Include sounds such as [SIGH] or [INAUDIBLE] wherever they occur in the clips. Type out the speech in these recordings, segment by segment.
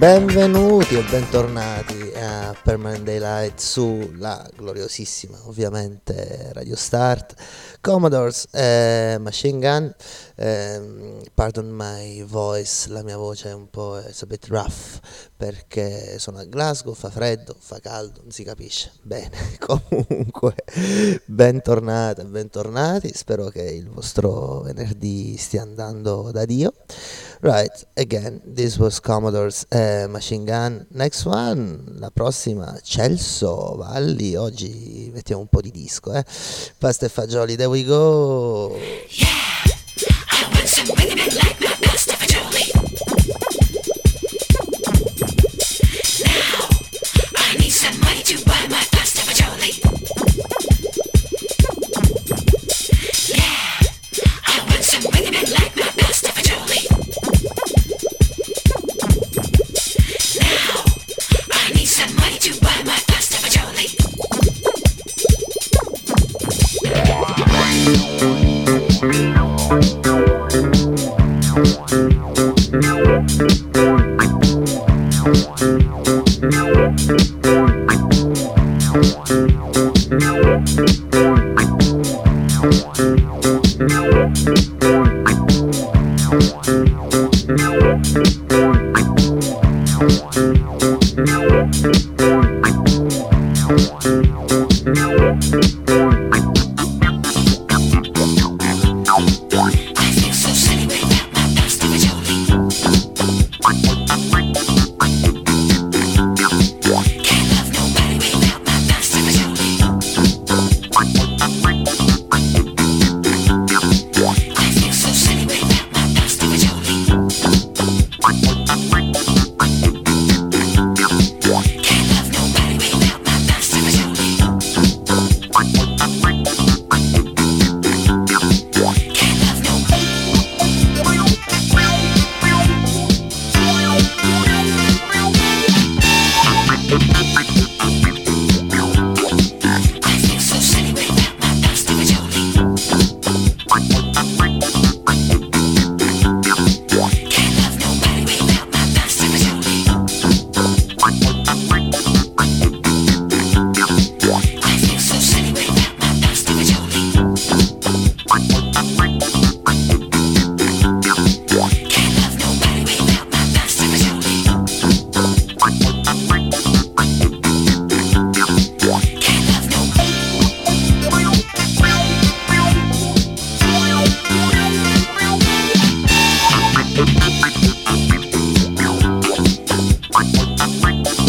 Benvenuti e bentornati a Permanent Daylight sulla gloriosissima, ovviamente, Radio Start, Commodores, eh, Machine Gun. Eh, pardon my voice, la mia voce è un po' è a bit rough perché sono a Glasgow, fa freddo, fa caldo, non si capisce. Bene, [LAUGHS] comunque, bentornati e bentornati. Spero che il vostro venerdì stia andando da Dio. Right, again, this was Commodore's uh, Machine Gun. Next one, la prossima, Celso Valli. Oggi mettiamo un po' di disco, eh. Pasta e fagioli, there we go. Yeah, Bye.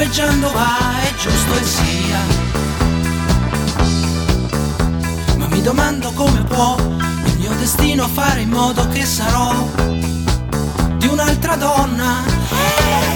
fiammeggiando va, è giusto e sia. Ma mi domando come può il mio destino fare in modo che sarò di un'altra donna.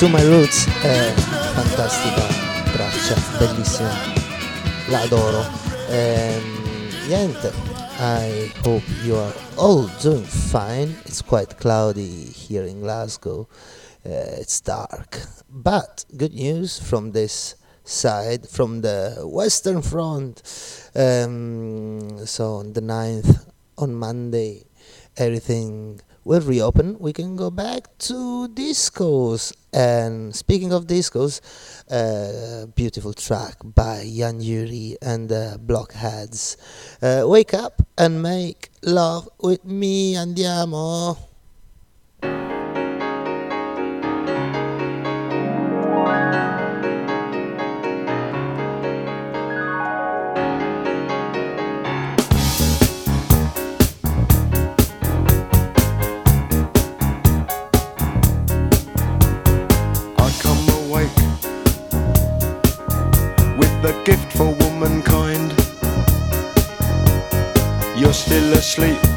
To My Roots è fantastica traccia, bellissima, la adoro. Ehm, niente, I hope you are all doing fine. It's quite cloudy here in Glasgow, uh, it's dark. But good news from this side, from the Western Front. Um, so on the 9th, on Monday, everything will reopen, we can go back to discos. And speaking of discos, a uh, beautiful track by Ian Dury and the Blockheads. Uh, wake up and make love with me, andiamo. a gift for womankind. You're still asleep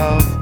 love.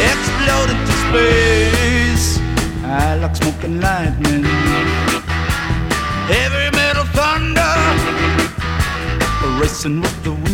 explode into space. I like smoking lightning, heavy metal thunder, racing with the wind.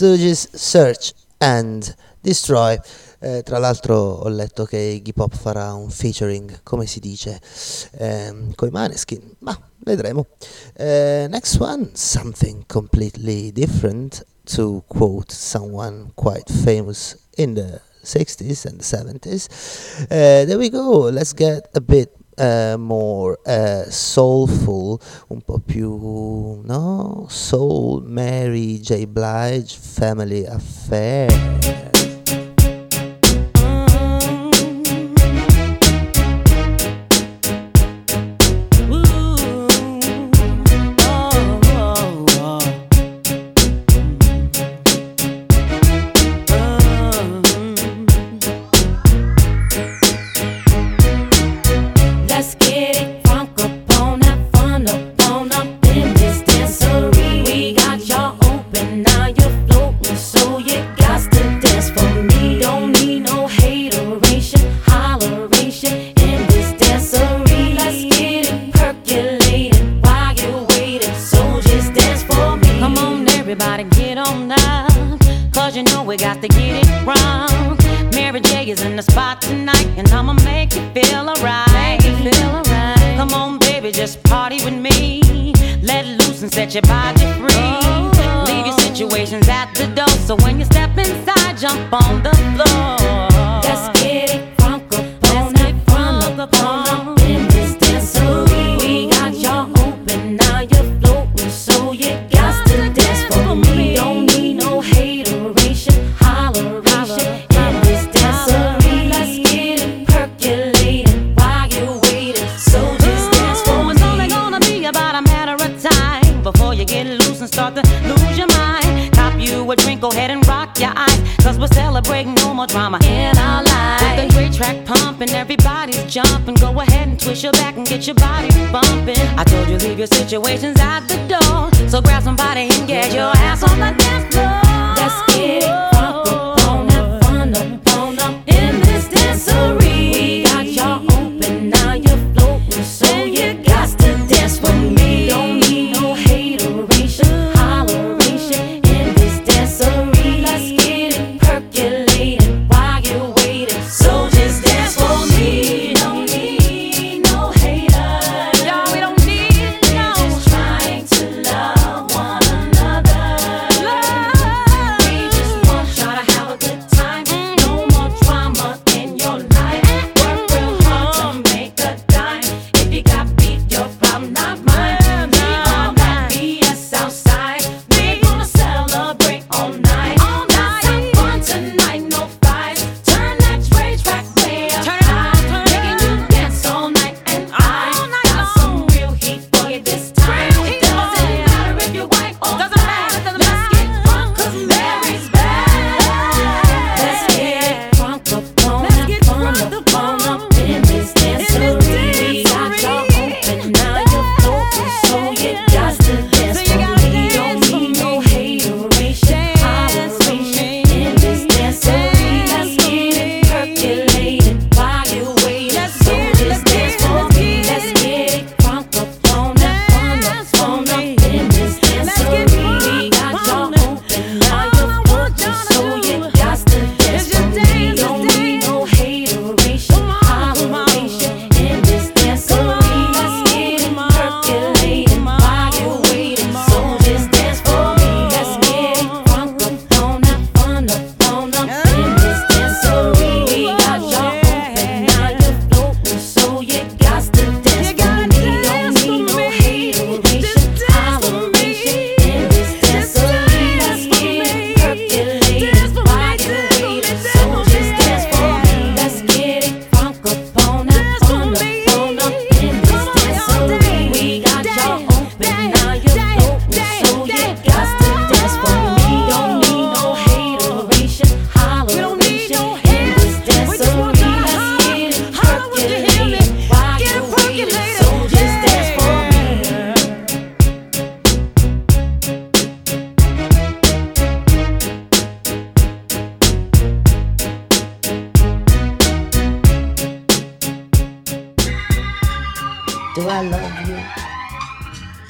Stooges Search and Destroy. Eh, tra l'altro ho letto che Iggy Pop farà un featuring, come si dice, ehm, coi Maneskin, ma vedremo. Eh, next one, something completely different, to quote someone quite famous in the 60s and the 70s. Uh, there we go, let's get a bit uh, more uh, soulful, un po' più, no? Soul, Mary J. Blige, Family Affair. your body bumping. I told you leave your situations at the door. So grab somebody and get your ass on the dance floor. That's it.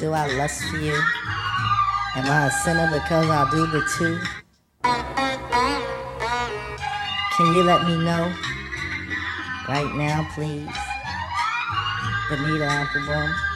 Do I lust for you? Am I a sinner because I do the two? Can you let me know? Right now, please. Bonita Applebum.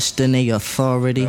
Need question the authority.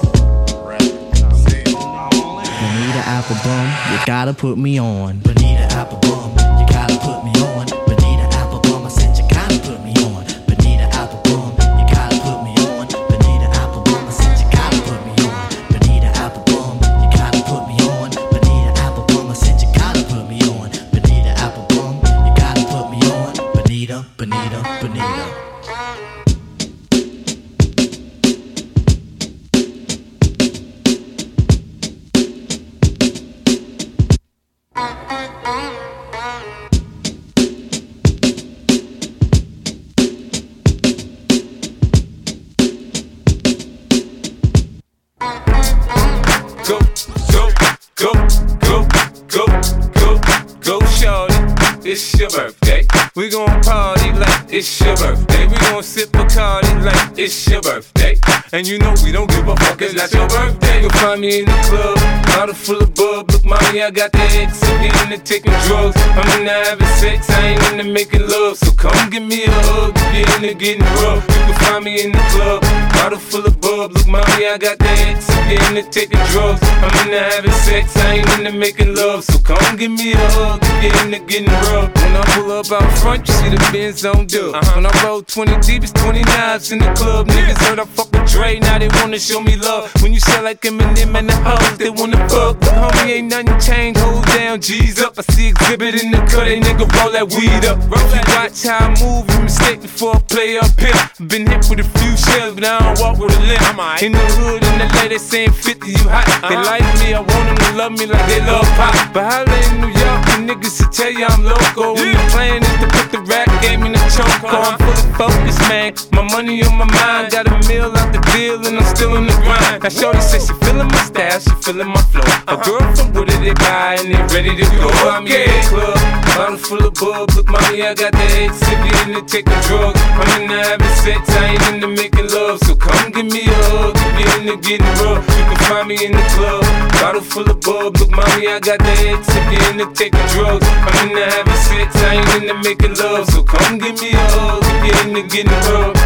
Bonita Applebum, you gotta put me on. Bonita I got the X. I'm into taking drugs. I'm into having sex, I ain't into making love. So come give me a hug you're into getting rough. You can find me in the club, bottle full of bub. Look, mommy, I got the X. I'm into taking drugs. I'm into having sex, I ain't into making love. So come give me a hug you're into getting rough. When I pull up out front, you see the Benz on dub. When I roll 20 deep, it's 20 knives in the club. Niggas heard I fuck with Dre, now they wanna show me love. When you sell like Eminem and the hoes, they wanna fuck. But homie, ain't nothing changed. Hold down, G's up. I see Xzibit in the cut, they nigga roll that weed up. If you watch how I move, you mistake before I play up here. Been hit with a few shells, but I don't walk with a limp. In the hood, in the lady saying 50, you hot. They uh-huh. like me, I want them to love me like they love pop. But holla in New York, the niggas to tell you I'm loco. And the plan is to put the rap game in the choke. I'm fully focused, man. My money on my mind, got a meal out the deal, and I'm still in the grind. Now, Shorty says she feeling my style, she feeling my flow. A uh-huh. girl from Wooded, they buy, and they ready to go. I'm in the club, bottle full of bub. Look, mommy, I got the X, if you into taking drugs. I'm into having sex, I ain't into making love. So come give me hug, if you into getting rough. You can find me in the club, bottle full of bub. Look, mommy, I got the X, if you into taking drugs. I'm into having sex, I ain't into making love. So come give me a hug, if you into getting rough.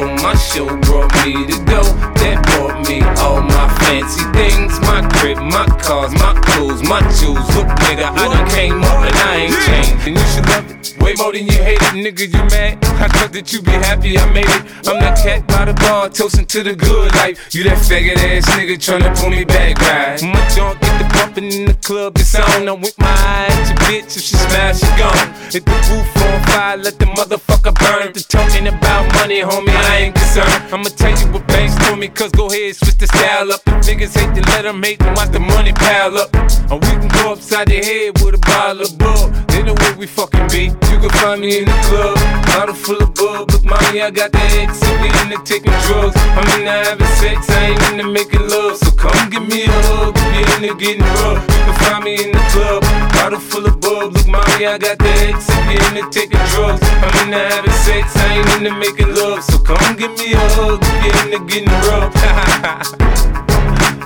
My show brought me to go. That brought me all my fancy things. My crib, my cars, my clothes, my jewels. Look, nigga, I done came up and I ain't changed. And you should love it. Way more than you hate it, nigga, you mad? I thought that you be happy I made it. I'm that cat by the bar, toasting to the good life. You that faggot ass nigga tryna pull me back, right? My junk get the bumping in the club, it's on. I'm with my eye at your bitch, if she smash, she gone. If the roof on fire, let the motherfucker burn. The talking about money, homie, I ain't concerned. I'ma tell you what banks told me, cause go ahead, switch the style up. Niggas hate to let them hate, then watch the money pile up. And we can go upside the head with a bottle of we fucking be. You can find me in the club, bottle full of bug. Look, mommy, I got the X, and we into taking drugs. I'm into having sex, I ain't into making love. So come give me a hug if you're into getting rough. You can find me in the club, bottle full of bug. Look, mommy, I got the X, and we into taking drugs. I'm into having sex, I ain't into making love. So come give me a hug if you're into getting rough.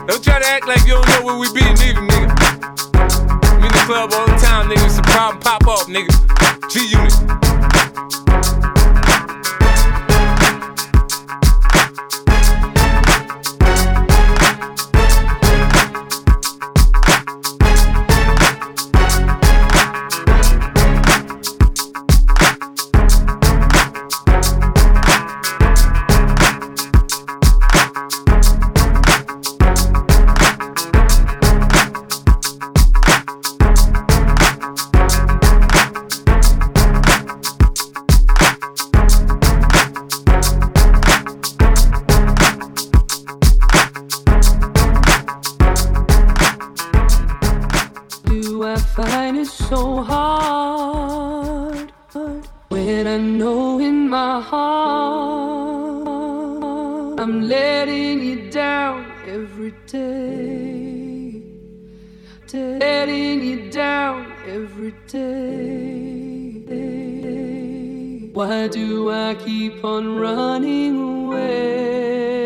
don't try to act like you don't know where we be, neither, nigga. Club all the time, nigga. It's a problem, pop off, nigga. G Unit. Every day? Letting you down every day. Why do I keep on running away?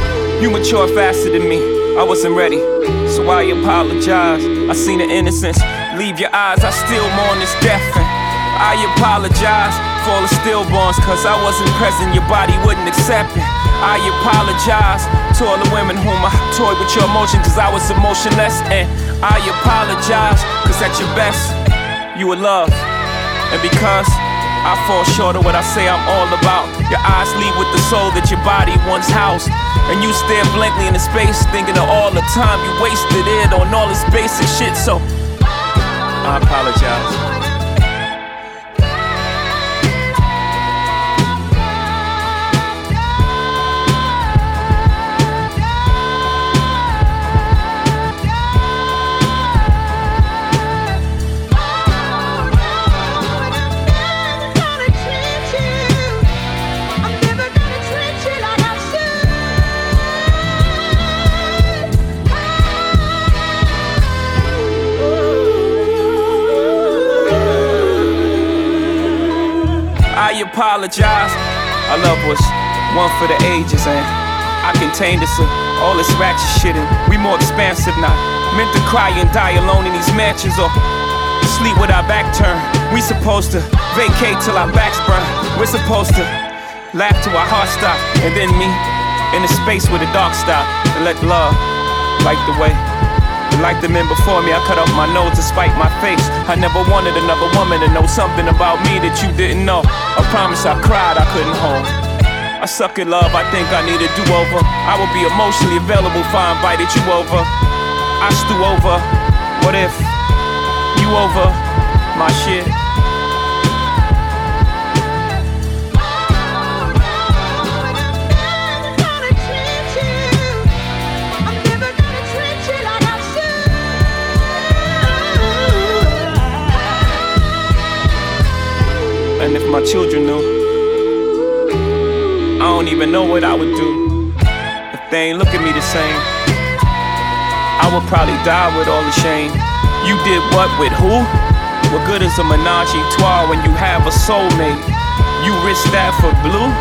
You matured faster than me. I wasn't ready, so I apologize. I seen the innocence leave your eyes. I still mourn this death, and I apologize for all the stillborns, cause I wasn't present. Your body wouldn't accept it. I apologize to all the women whom I toyed with your emotion, cause I was emotionless. And I apologize, cause at your best, you were love. And because I fall short of what I say I'm all about. Your eyes leave with the soul that your body once housed. And you stare blankly into space, thinking of all the time you wasted it on all this basic shit. So, I apologize. Apologize. I love was one for the ages, and I contained us uh, all this ratchet shit, and we more expansive now. Meant to cry and die alone in these mansions, or sleep with our back turned. We supposed to vacate till our backs burn. We're supposed to laugh till our hearts stop, and then me in the space where the dark stop, and let love light the way. Like the men before me, I cut off my nose to spite my face. I never wanted another woman to know something about me that you didn't know. I promise I cried, I couldn't hold. I suck at love, I think I need a do over. I would be emotionally available if I invited you over. I stew over. What if you over my shit? My children knew. I don't even know what I would do if they ain't look at me the same. I would probably die with all the shame. You did what with who? What good is a menage a trois when you have a soulmate? You risk that for blue?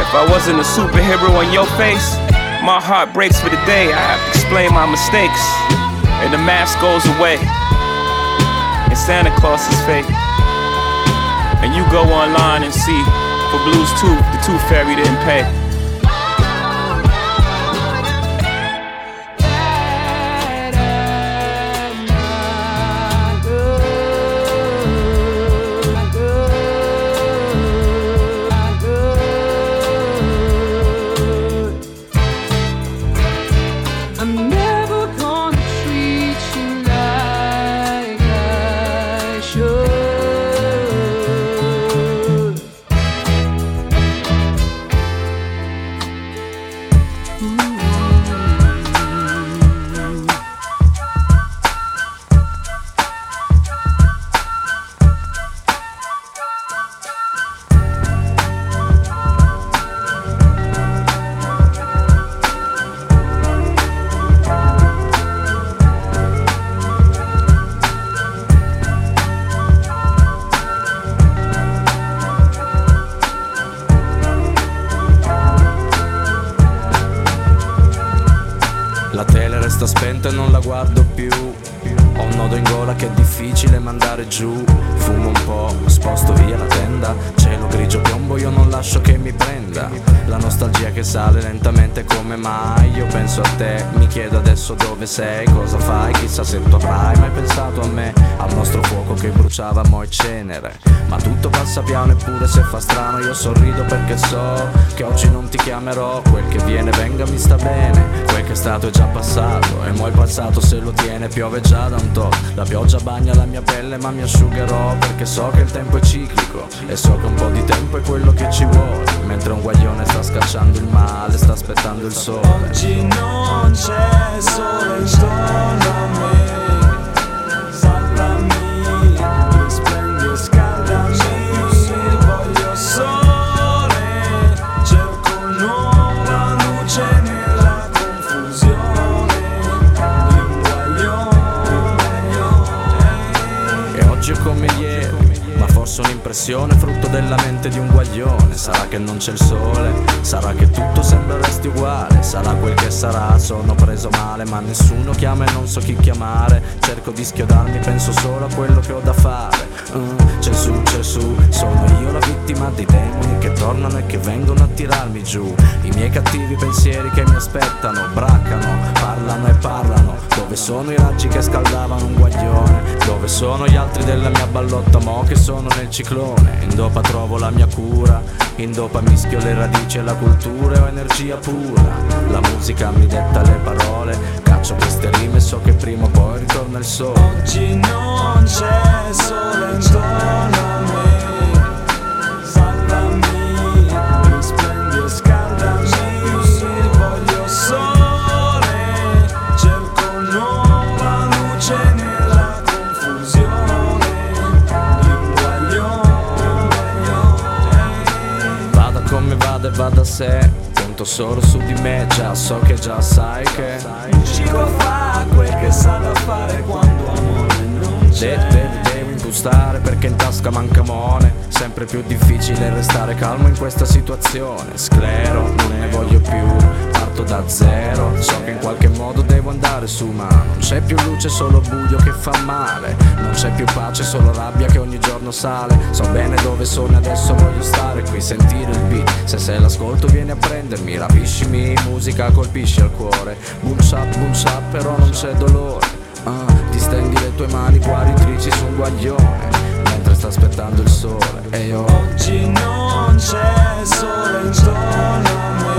If I wasn't a superhero on your face, my heart breaks for the day. I have to explain my mistakes, and the mask goes away. And Santa Claus is fake. And you go online and see for Blues Tooth, the Tooth Fairy didn't pay. Sei, cosa fai, chissà se tu avrai mai pensato a me. Al nostro fuoco che bruciava mo' e cenere. Passa piano eppure se fa strano io sorrido perché so che oggi non ti chiamerò. Quel che viene venga mi sta bene. Quel che è stato è già passato e mo' il passato se lo tiene piove già da un tot. La pioggia bagna la mia pelle ma mi asciugherò perché so che il tempo è ciclico e so che un po' di tempo è quello che ci vuole. Mentre un guaglione sta scacciando il male, sta aspettando il sole. Oggi non c'è sole intorno a me forse un'impressione frutto della mente di un guaglione. Sarà che non c'è il sole, sarà che tutto sembra resti uguale, sarà quel che sarà, sono preso male, ma nessuno chiama e non so chi chiamare. Cerco di schiodarmi, penso solo a quello che ho da fare. Mm, c'è su, c'è su, sono io la vittima dei demoni che tornano e che vengono a tirarmi giù. I miei cattivi pensieri che mi aspettano, braccano, parlano e parlano. Dove sono i raggi che scaldavano un guaglione? Dove sono gli altri della mia ballotta mo che sono nel ciclone? In dopa trovo la mia cura, in dopa mischio le radici e la cultura e ho energia pura. La musica mi detta le parole, caccio queste rime so che prima o poi ritorna il sole. Oggi non c'è sole intorno a me sé, conto solo su di me, già so che già sai che. Il cibo fa quel che sa da fare quando amore De- devi impostare perché in tasca manca mone. Sempre più difficile restare calmo in questa situazione. Sclero, non ne voglio più, parto da zero. So che in qualche modo devo andare su ma non c'è più luce, solo buio che fa male. Non c'è più pace, solo rabbia che ogni giorno sale. So bene dove sono adesso voglio stare qui, sentire il beat. Se sei l'ascolto vieni a prendermi, rapiscimi, musica colpisci al cuore. Boom shap, boom shap, però non c'è dolore. Ah, distendi le tue mani guaritrici su un guaglione Mentre sta aspettando il sole E io Oggi non c'è sole intorno a me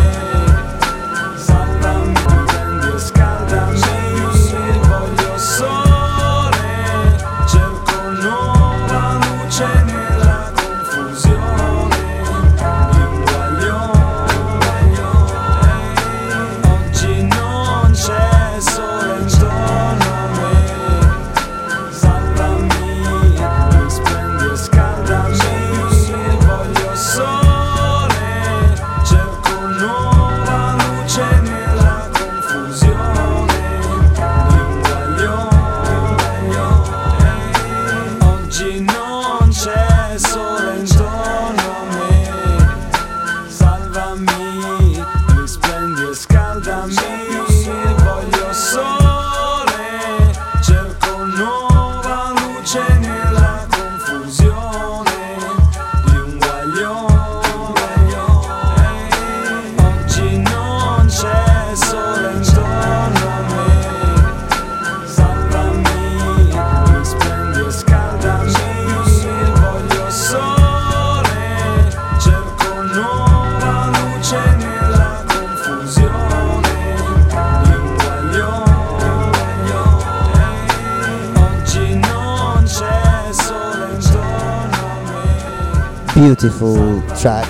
beautiful track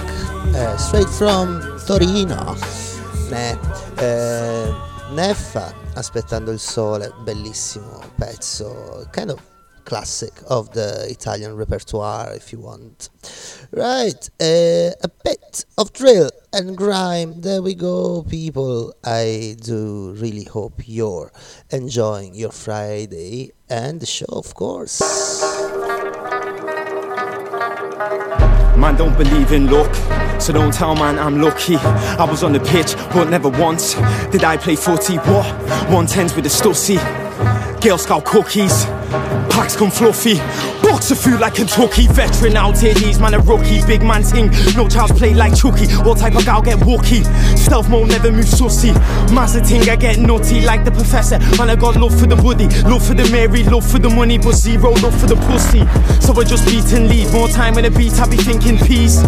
uh, straight from Torino. Ne, eh, Neffa, aspettando il sole, bellissimo pezzo, kind of classic of the Italian repertoire, if you want. Right, uh, a bit of drill and grime. There we go, people. I do really hope you're enjoying your Friday and the show, of course. Man don't believe in luck, so don't tell man I'm lucky. I was on the pitch, but never once did I play footy. What? One tens with a stussy. Girl Scout cookies, packs come fluffy. Box of food like Kentucky, veteran out here, these man a rookie. Big man ting, no child's play like Chucky. What type of gal get wookie? Stealth mode never move sussy. Master ting, I get nutty like the professor. Man, I got love for the woody, love for the Mary, love for the money, but zero love for the pussy. So I just beat and leave. More time in a beat, I be thinking peace.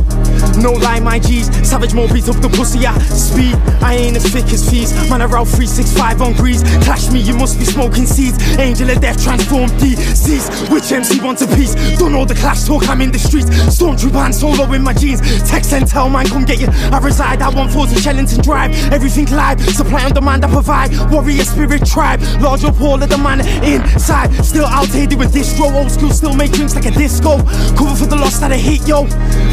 No lie, my G's. Savage more beat up the pussy, yeah. Speed, I ain't as thick as fees. Man, I route 365 on grease. Clash me, you must be smoking seeds. Angel of death, transformed disease. Which MC wants a piece? Don't know the clash talk, I'm in the streets. Stormtrooper and solo in my jeans. Text and tell man, come get you. I reside at 140 Shellington Drive. Everything live, supply on demand, I provide. Warrior spirit tribe, large up all of the man inside. Still out here doing this row, old school, still make drinks like a disco. Cover for the loss that I hit, yo.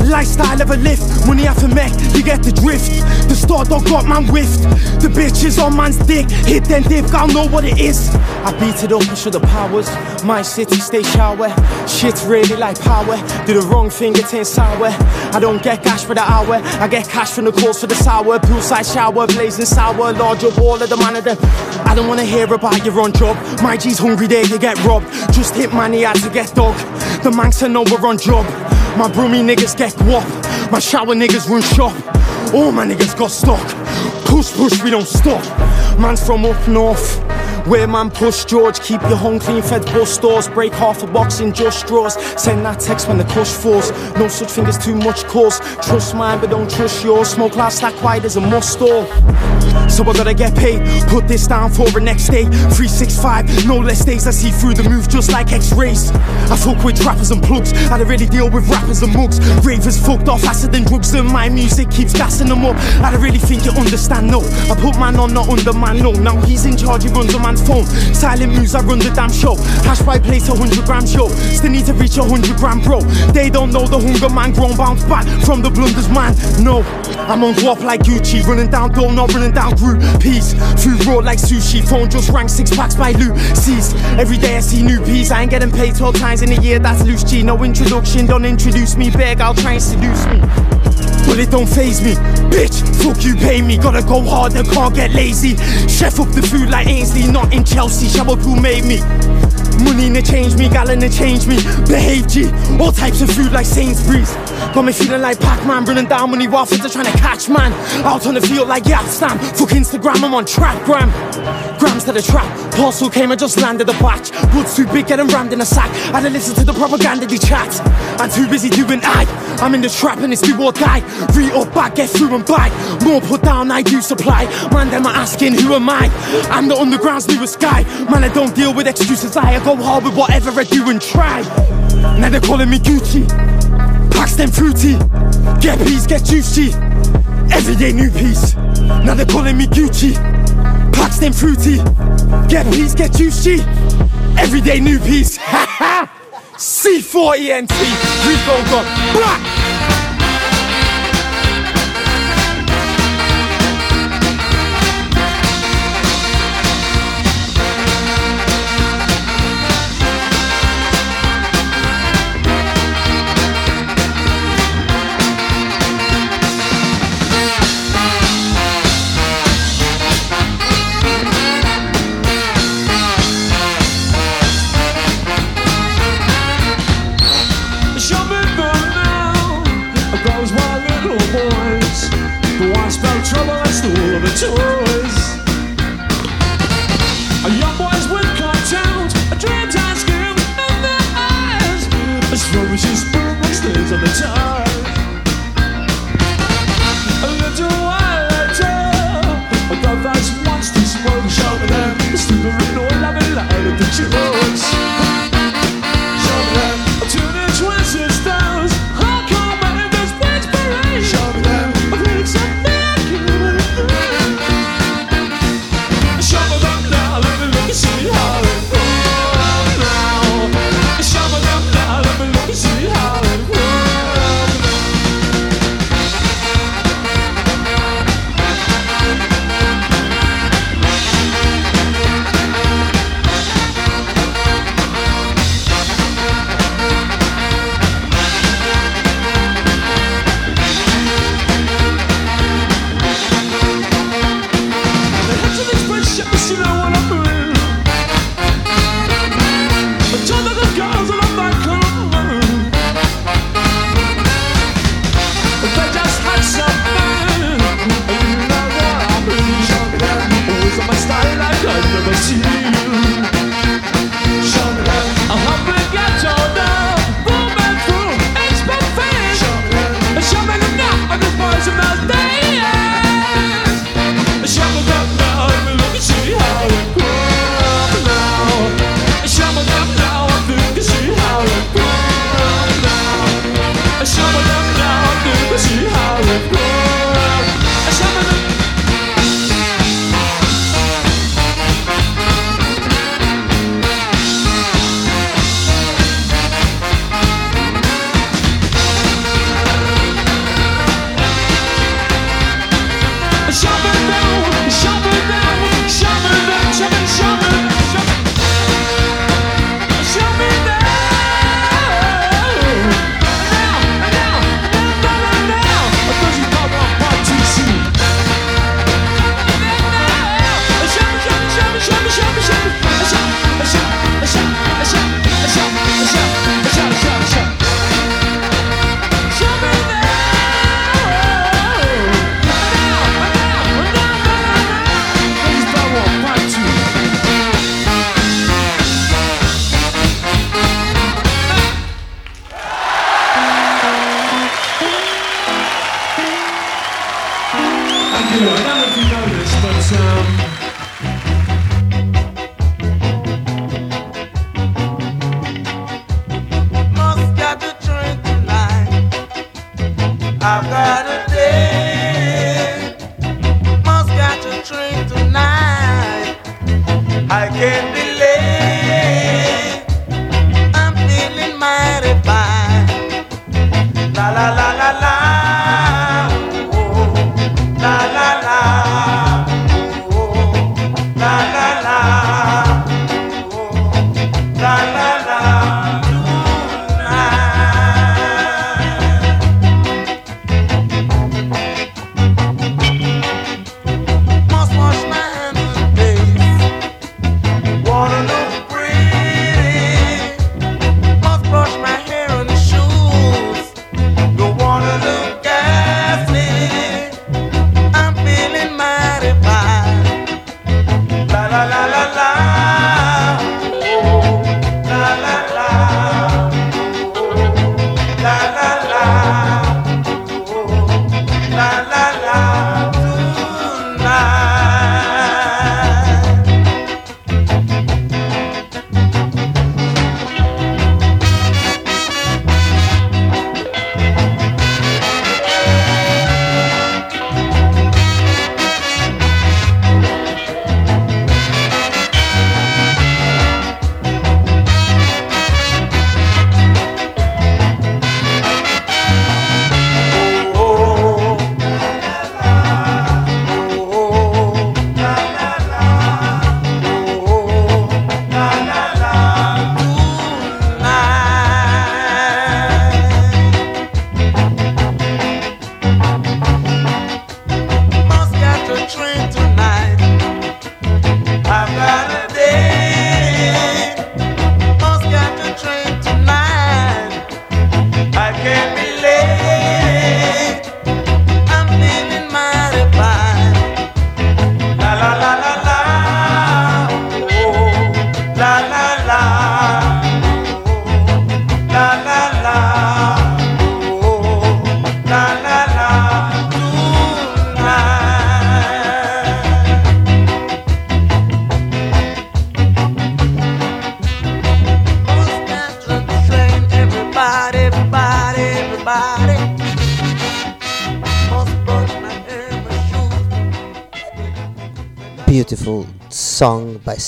Lifestyle of a lift, money off a mech, you get the drift. The star dog got man whiffed. The bitch is on man's dick, hit then dip, I know what it is. I beat it up, I show the powers. My city stay shower. Shit's really like power. Do the wrong thing, it ain't sour. I don't get cash for the hour. I get cash from the calls for the sour. Poolside shower, blazing sour. Larger wall of the the. I don't wanna hear about your on job. My G's hungry there, you get robbed. Just hit money out to get dog. The manx know we're on job. My broomy niggas get guap. My shower niggas run shop. All my niggas got stock. Push, push, we don't stop. Man's from up north. Where man push George, keep your home clean, fed bus stores, break half a box in just straws. Send that text when the cush falls. No such thing as too much cause. Trust mine, but don't trust yours. Smoke loud, slack wide as a must all. So I gotta get paid. Put this down for the next day. 365, no less days. I see through the move just like X-rays. I fuck with rappers and plugs. I don't really deal with rappers and mugs. Ravers fucked off acid and drugs, and my music keeps gassing them up. I don't really think you understand, no. I put man on, not under man, no. Now he's in charge, he runs a man's phone. Silent moves, I run the damn show. Hash by place, a hundred gram show. Still need to reach a hundred gram, bro. They don't know the hunger man grown bounce back from the blunders, man. No, I'm on guap like Gucci, running down dough, not running down group. Peace, food raw like sushi. Phone just rang six packs by loot. Cease. Every day I see new peas. I ain't getting paid 12 times in a year, that's loose G. No introduction, don't introduce me. Beg, I'll try and seduce me. But it don't phase me, bitch. Fuck you, pay me. Gotta go harder, can't get lazy. Chef up the food like Ainsley, not in Chelsea. Who made me. Money in the change me, gallon to change me. Behave G, all types of food like Sainsbury's. Got me feeling like Pac-Man, running down money waffles to trying to catch man. Out on the field like Jaap Stam. Fuck Instagram, I'm on trap gram. Grams to the trap. Parcel came, I just landed the batch. Blood's too big, get 'em rammed in a sack. I to listen to the propaganda they chat. I'm too busy doing I. I'm in the trap and it's do or die. Re up back, get through and buy. More put down, I do supply. Man, them are asking, who am I? I'm the underground's newest guy. Man, I don't deal with excuses. I go hard with whatever I do and try. Now they're calling me Gucci. Packs them fruity. Get peas, get juicy. Everyday new piece. Now they're calling me Gucci. Packs them fruity. Get peas, get juicy. Everyday new piece. [LAUGHS] Ha ha. C4ENT. Rico got black.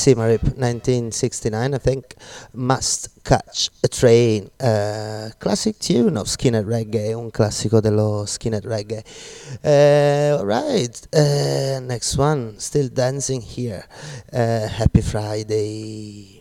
Symarip, 1969, I think, Must Catch a Train, uh, classic tune of Skinhead Reggae, un classico dello Skinhead Reggae. Eh, uh, alright, uh, eh, next one, Still Dancing Here, eh, Happy Friday.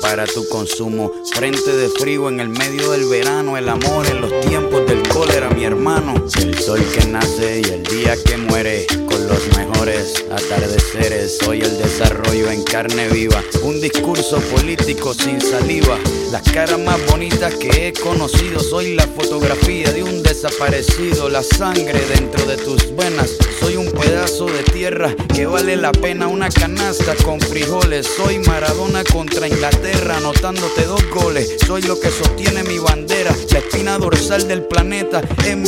Para tu consumo, frente de frío en el medio del verano, el amor en los tiempos del cólera, mi hermano, el sol que nace y el día que muere, con los mejores atardeceres, soy el desarrollo en carne viva, un discurso político sin saliva, las caras más bonitas que he conocido, soy la fotografía de un desaparecido, la sangre dentro de tus venas, soy un pedazo de tierra que vale la pena. Una canasta con frijoles, soy Maradona contra Inglaterra, anotándote dos goles, soy lo que sostiene mi bandera, la espina dorsal del planeta. En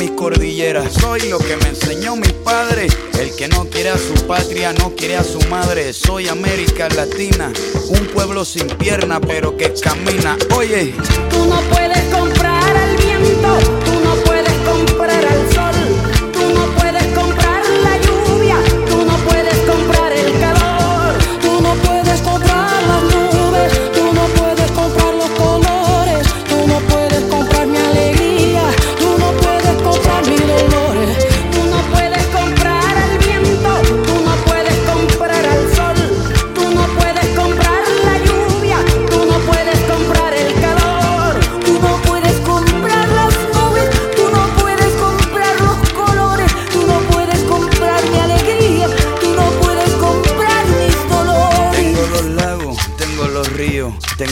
soy lo que me enseñó mi padre, el que no quiere a su patria, no quiere a su madre, soy América Latina, un pueblo sin pierna pero que camina, oye, Tú no puedes comprar al viento,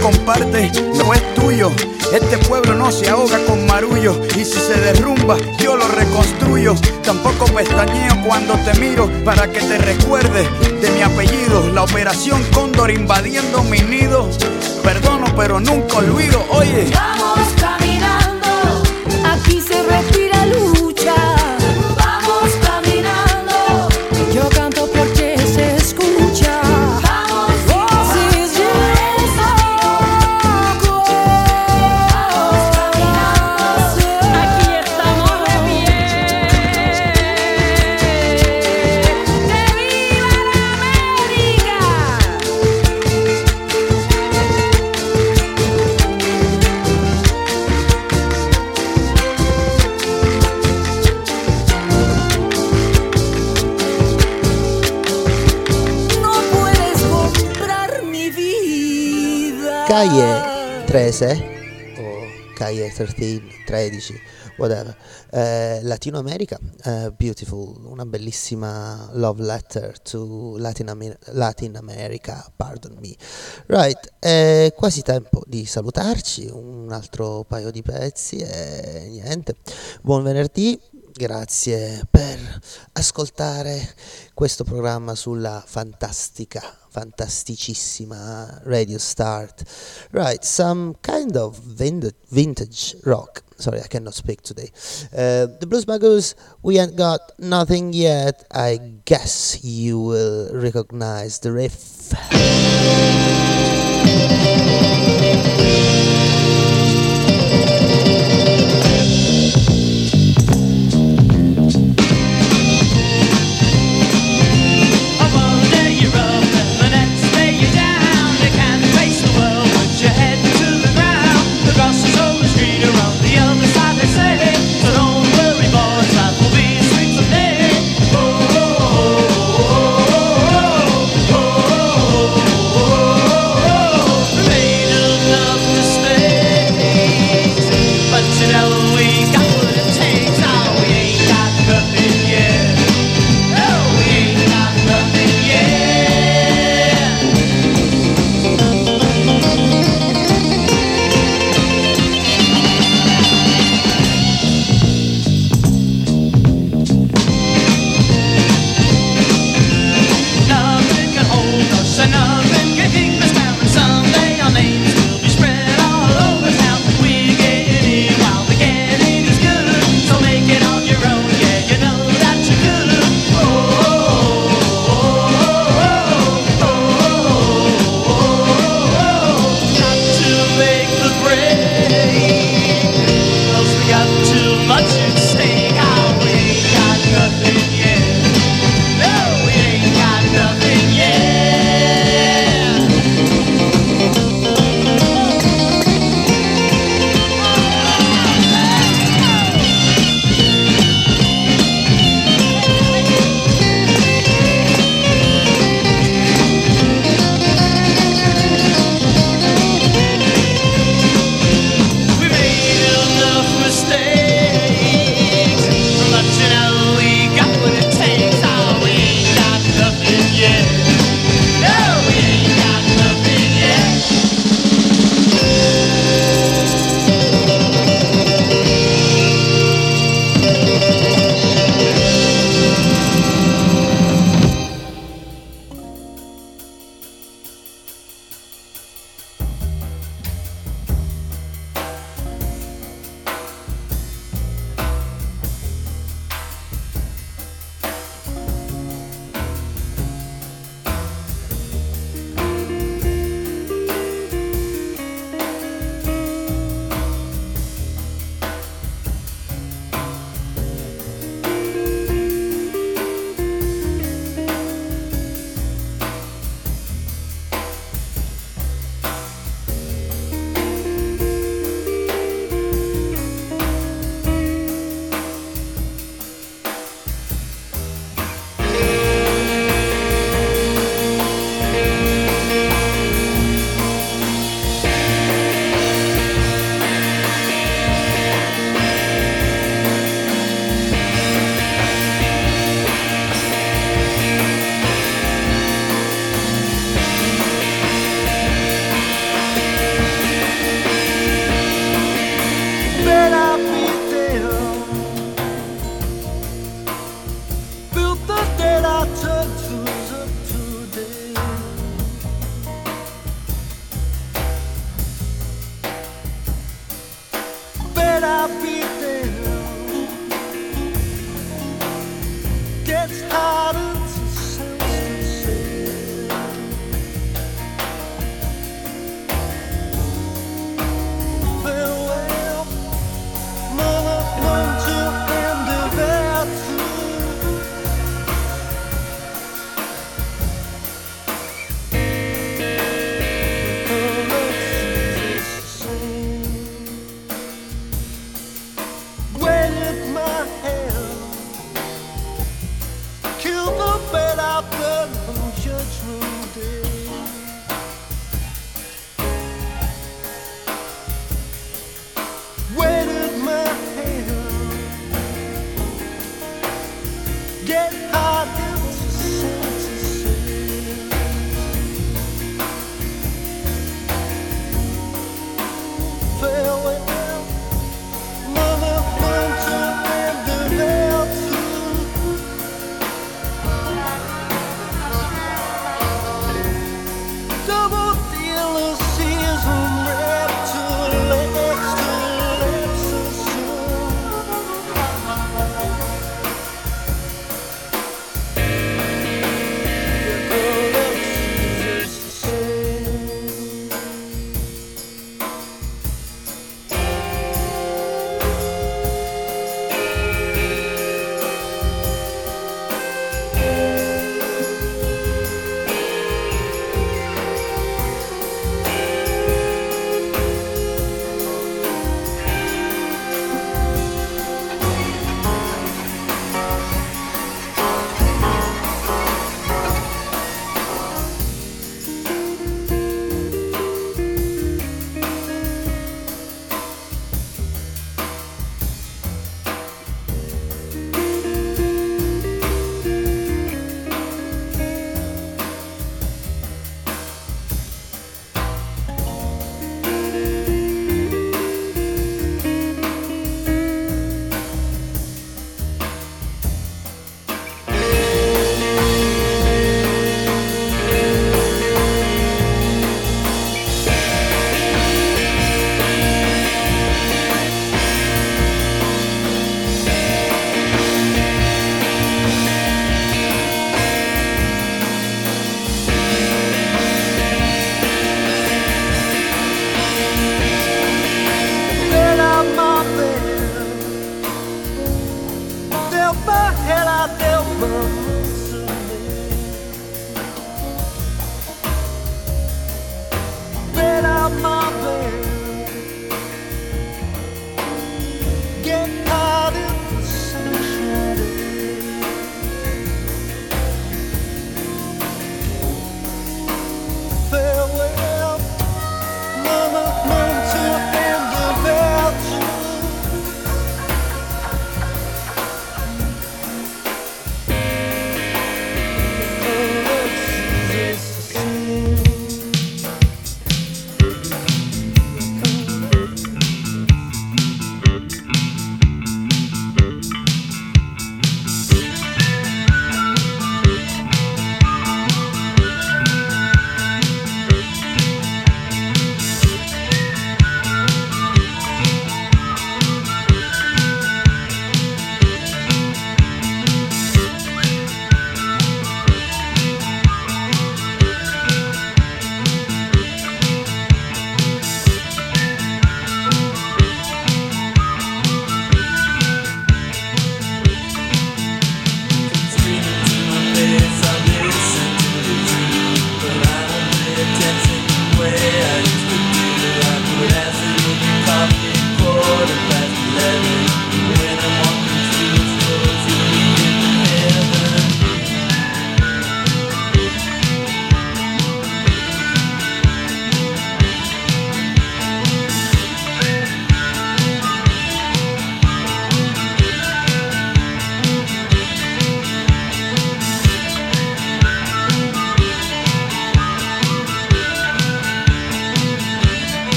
comparte, no es tuyo. Este pueblo no se ahoga con marullo. Y si se derrumba, yo lo reconstruyo. Tampoco pestañeo cuando te miro para que te recuerdes de mi apellido. La operación Cóndor invadiendo mi nido. Perdono, pero nunca olvido. Oye. Vamos Calle 13 o Calle 13, whatever, eh, Latino America, eh, Beautiful, una bellissima love letter to Latin, Amer- Latin America, pardon me. Right, è quasi tempo di salutarci, un altro paio di pezzi e niente, buon venerdì, grazie per ascoltare questo programma sulla fantastica fantasticissima eh, radio start. Right, some kind of vintage rock. Sorry, I cannot speak today. Uh, the Blues Magoos, we ain't got nothing yet. I guess you will recognize the riff.